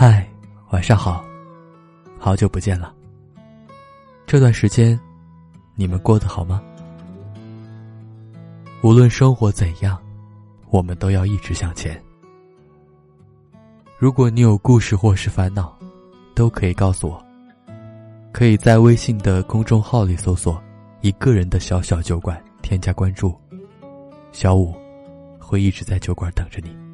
嗨，晚上好，好久不见了。这段时间，你们过得好吗？无论生活怎样，我们都要一直向前。如果你有故事或是烦恼，都可以告诉我。可以在微信的公众号里搜索“一个人的小小酒馆”，添加关注。小五会一直在酒馆等着你。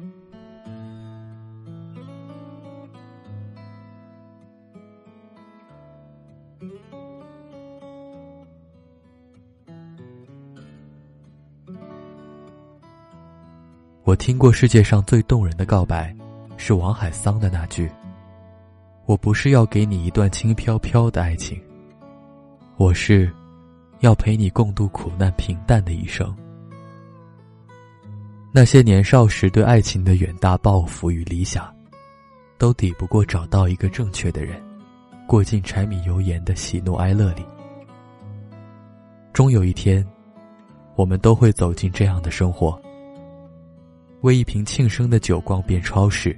听过世界上最动人的告白，是王海桑的那句：“我不是要给你一段轻飘飘的爱情，我是要陪你共度苦难平淡的一生。”那些年少时对爱情的远大抱负与理想，都抵不过找到一个正确的人，过尽柴米油盐的喜怒哀乐里。终有一天，我们都会走进这样的生活。为一瓶庆生的酒逛遍超市，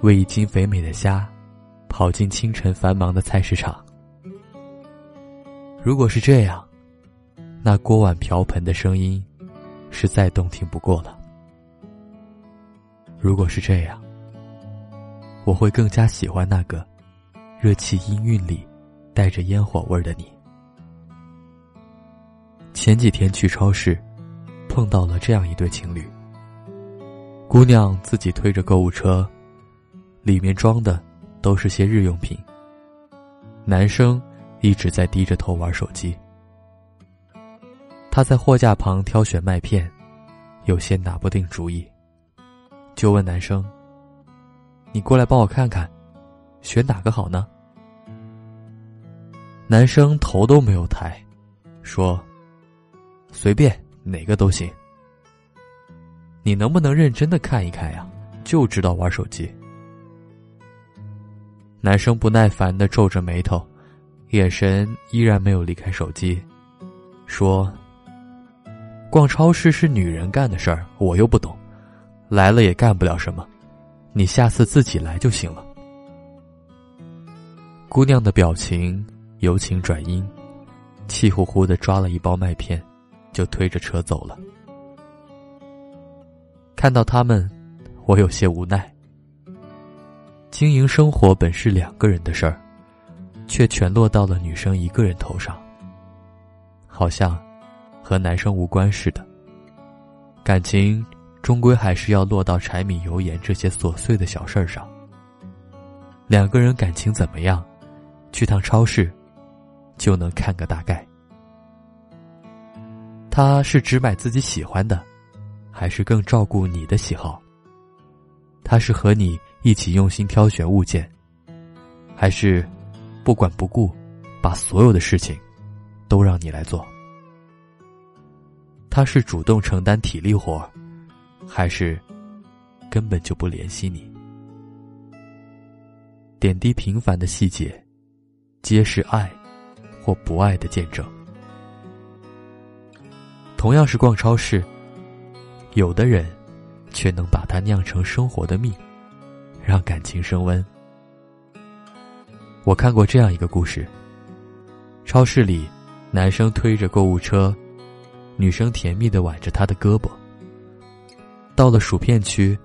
为一斤肥美的虾，跑进清晨繁忙的菜市场。如果是这样，那锅碗瓢盆的声音，是再动听不过了。如果是这样，我会更加喜欢那个热气氤氲里带着烟火味的你。前几天去超市，碰到了这样一对情侣。姑娘自己推着购物车，里面装的都是些日用品。男生一直在低着头玩手机。他在货架旁挑选麦片，有些拿不定主意，就问男生：“你过来帮我看看，选哪个好呢？”男生头都没有抬，说：“随便哪个都行。”你能不能认真的看一看呀？就知道玩手机。男生不耐烦的皱着眉头，眼神依然没有离开手机，说：“逛超市是女人干的事儿，我又不懂，来了也干不了什么，你下次自己来就行了。”姑娘的表情由晴转阴，气呼呼的抓了一包麦片，就推着车走了。看到他们，我有些无奈。经营生活本是两个人的事儿，却全落到了女生一个人头上，好像和男生无关似的。感情终归还是要落到柴米油盐这些琐碎的小事儿上。两个人感情怎么样，去趟超市就能看个大概。他是只买自己喜欢的。还是更照顾你的喜好。他是和你一起用心挑选物件，还是不管不顾，把所有的事情都让你来做？他是主动承担体力活，还是根本就不联系你？点滴平凡的细节，皆是爱或不爱的见证。同样是逛超市。有的人，却能把它酿成生活的蜜，让感情升温。我看过这样一个故事：超市里，男生推着购物车，女生甜蜜的挽着他的胳膊。到了薯片区，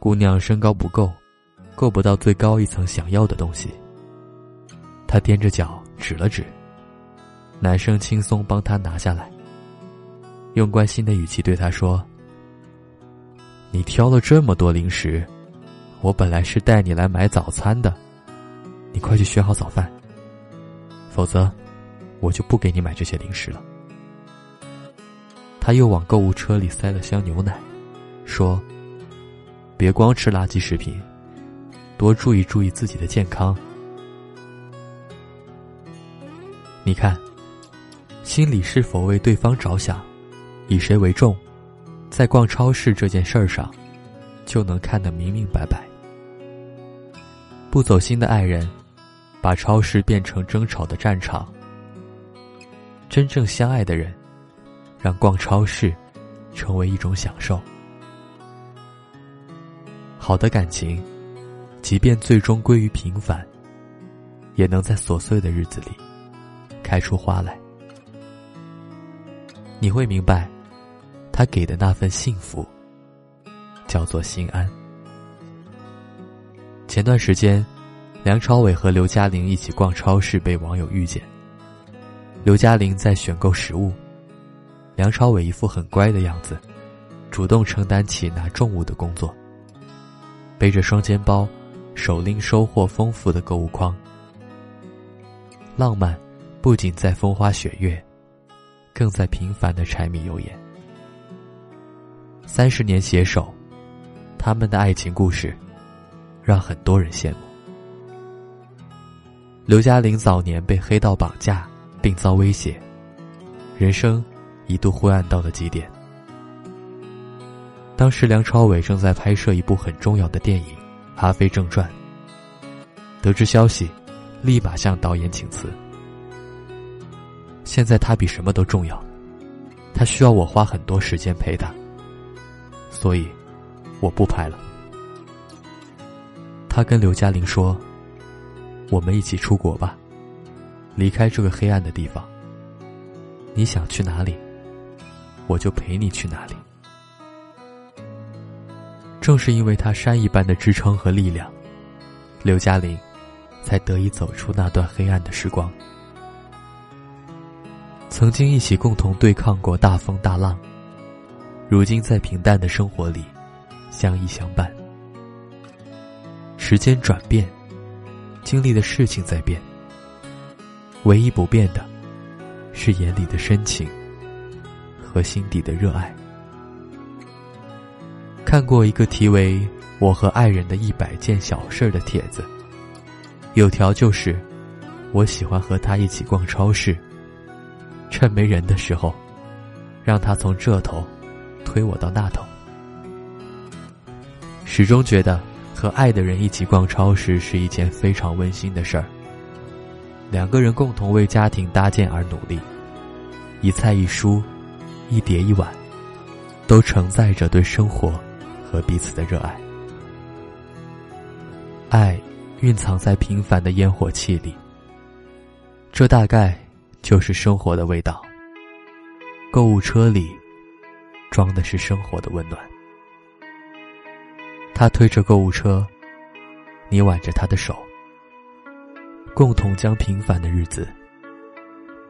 姑娘身高不够，够不到最高一层想要的东西。他踮着脚指了指，男生轻松帮他拿下来，用关心的语气对他说。你挑了这么多零食，我本来是带你来买早餐的，你快去选好早饭，否则我就不给你买这些零食了。他又往购物车里塞了箱牛奶，说：“别光吃垃圾食品，多注意注意自己的健康。”你看，心里是否为对方着想，以谁为重？在逛超市这件事儿上，就能看得明明白白。不走心的爱人，把超市变成争吵的战场；真正相爱的人，让逛超市成为一种享受。好的感情，即便最终归于平凡，也能在琐碎的日子里开出花来。你会明白，他给的那份幸福叫做心安。前段时间，梁朝伟和刘嘉玲一起逛超市，被网友遇见。刘嘉玲在选购食物，梁朝伟一副很乖的样子，主动承担起拿重物的工作。背着双肩包，手拎收获丰富的购物筐。浪漫，不仅在风花雪月，更在平凡的柴米油盐。三十年携手，他们的爱情故事，让很多人羡慕。刘嘉玲早年被黑道绑架。并遭威胁，人生一度灰暗到了极点。当时梁朝伟正在拍摄一部很重要的电影《阿飞正传》，得知消息，立马向导演请辞。现在他比什么都重要，他需要我花很多时间陪他，所以我不拍了。他跟刘嘉玲说：“我们一起出国吧。”离开这个黑暗的地方，你想去哪里，我就陪你去哪里。正是因为他山一般的支撑和力量，刘嘉玲才得以走出那段黑暗的时光。曾经一起共同对抗过大风大浪，如今在平淡的生活里相依相伴。时间转变，经历的事情在变。唯一不变的，是眼里的深情和心底的热爱。看过一个题为《我和爱人的一百件小事》的帖子，有条就是：我喜欢和他一起逛超市，趁没人的时候，让他从这头推我到那头。始终觉得和爱的人一起逛超市是一件非常温馨的事儿。两个人共同为家庭搭建而努力，一菜一蔬，一碟一碗，都承载着对生活和彼此的热爱。爱蕴藏在平凡的烟火气里，这大概就是生活的味道。购物车里装的是生活的温暖。他推着购物车，你挽着他的手。共同将平凡的日子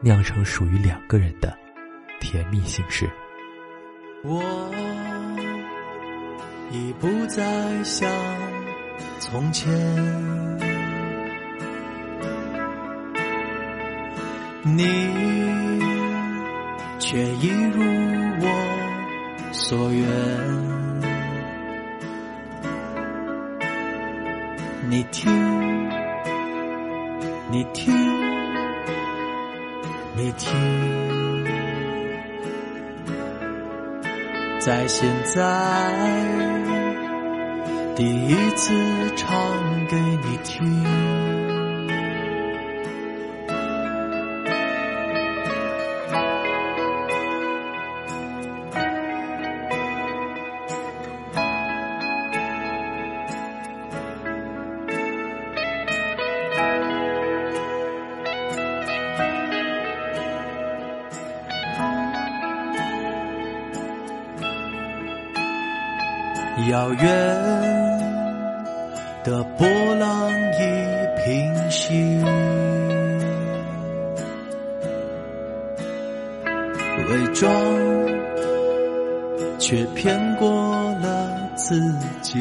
酿成属于两个人的甜蜜心事。我已不再像从前，你却一如我所愿。你听。你听，你听，在现在，第一次唱给你听。遥远的波浪已平息，伪装却骗过了自己。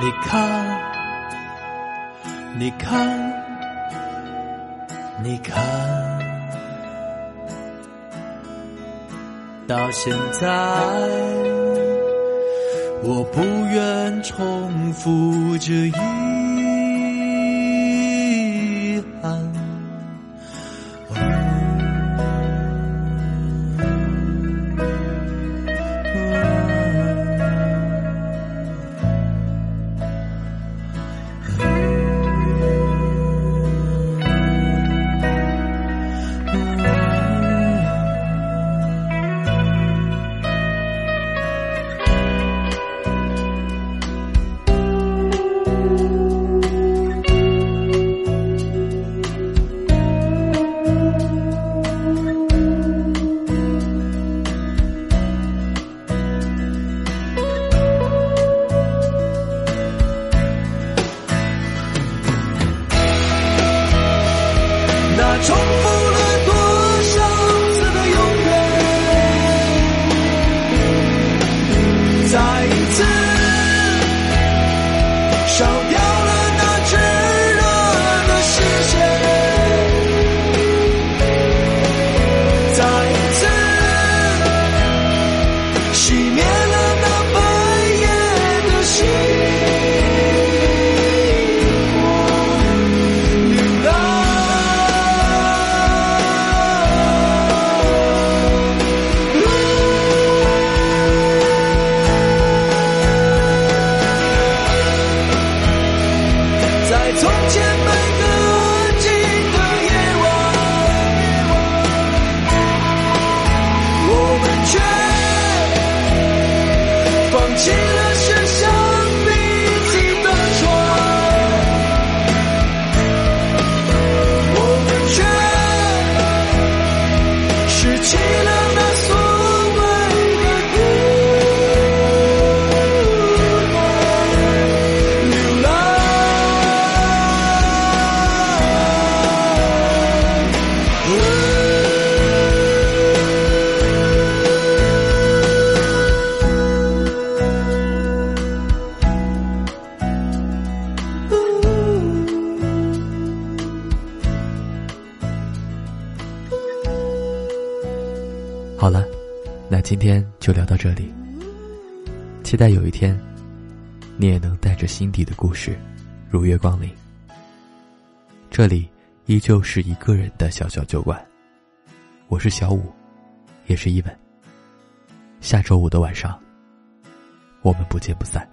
你看，你看，你看。到现在，我不愿重复这一。今天就聊到这里，期待有一天，你也能带着心底的故事，如月光临。这里依旧是一个人的小小酒馆，我是小五，也是一本。下周五的晚上，我们不见不散。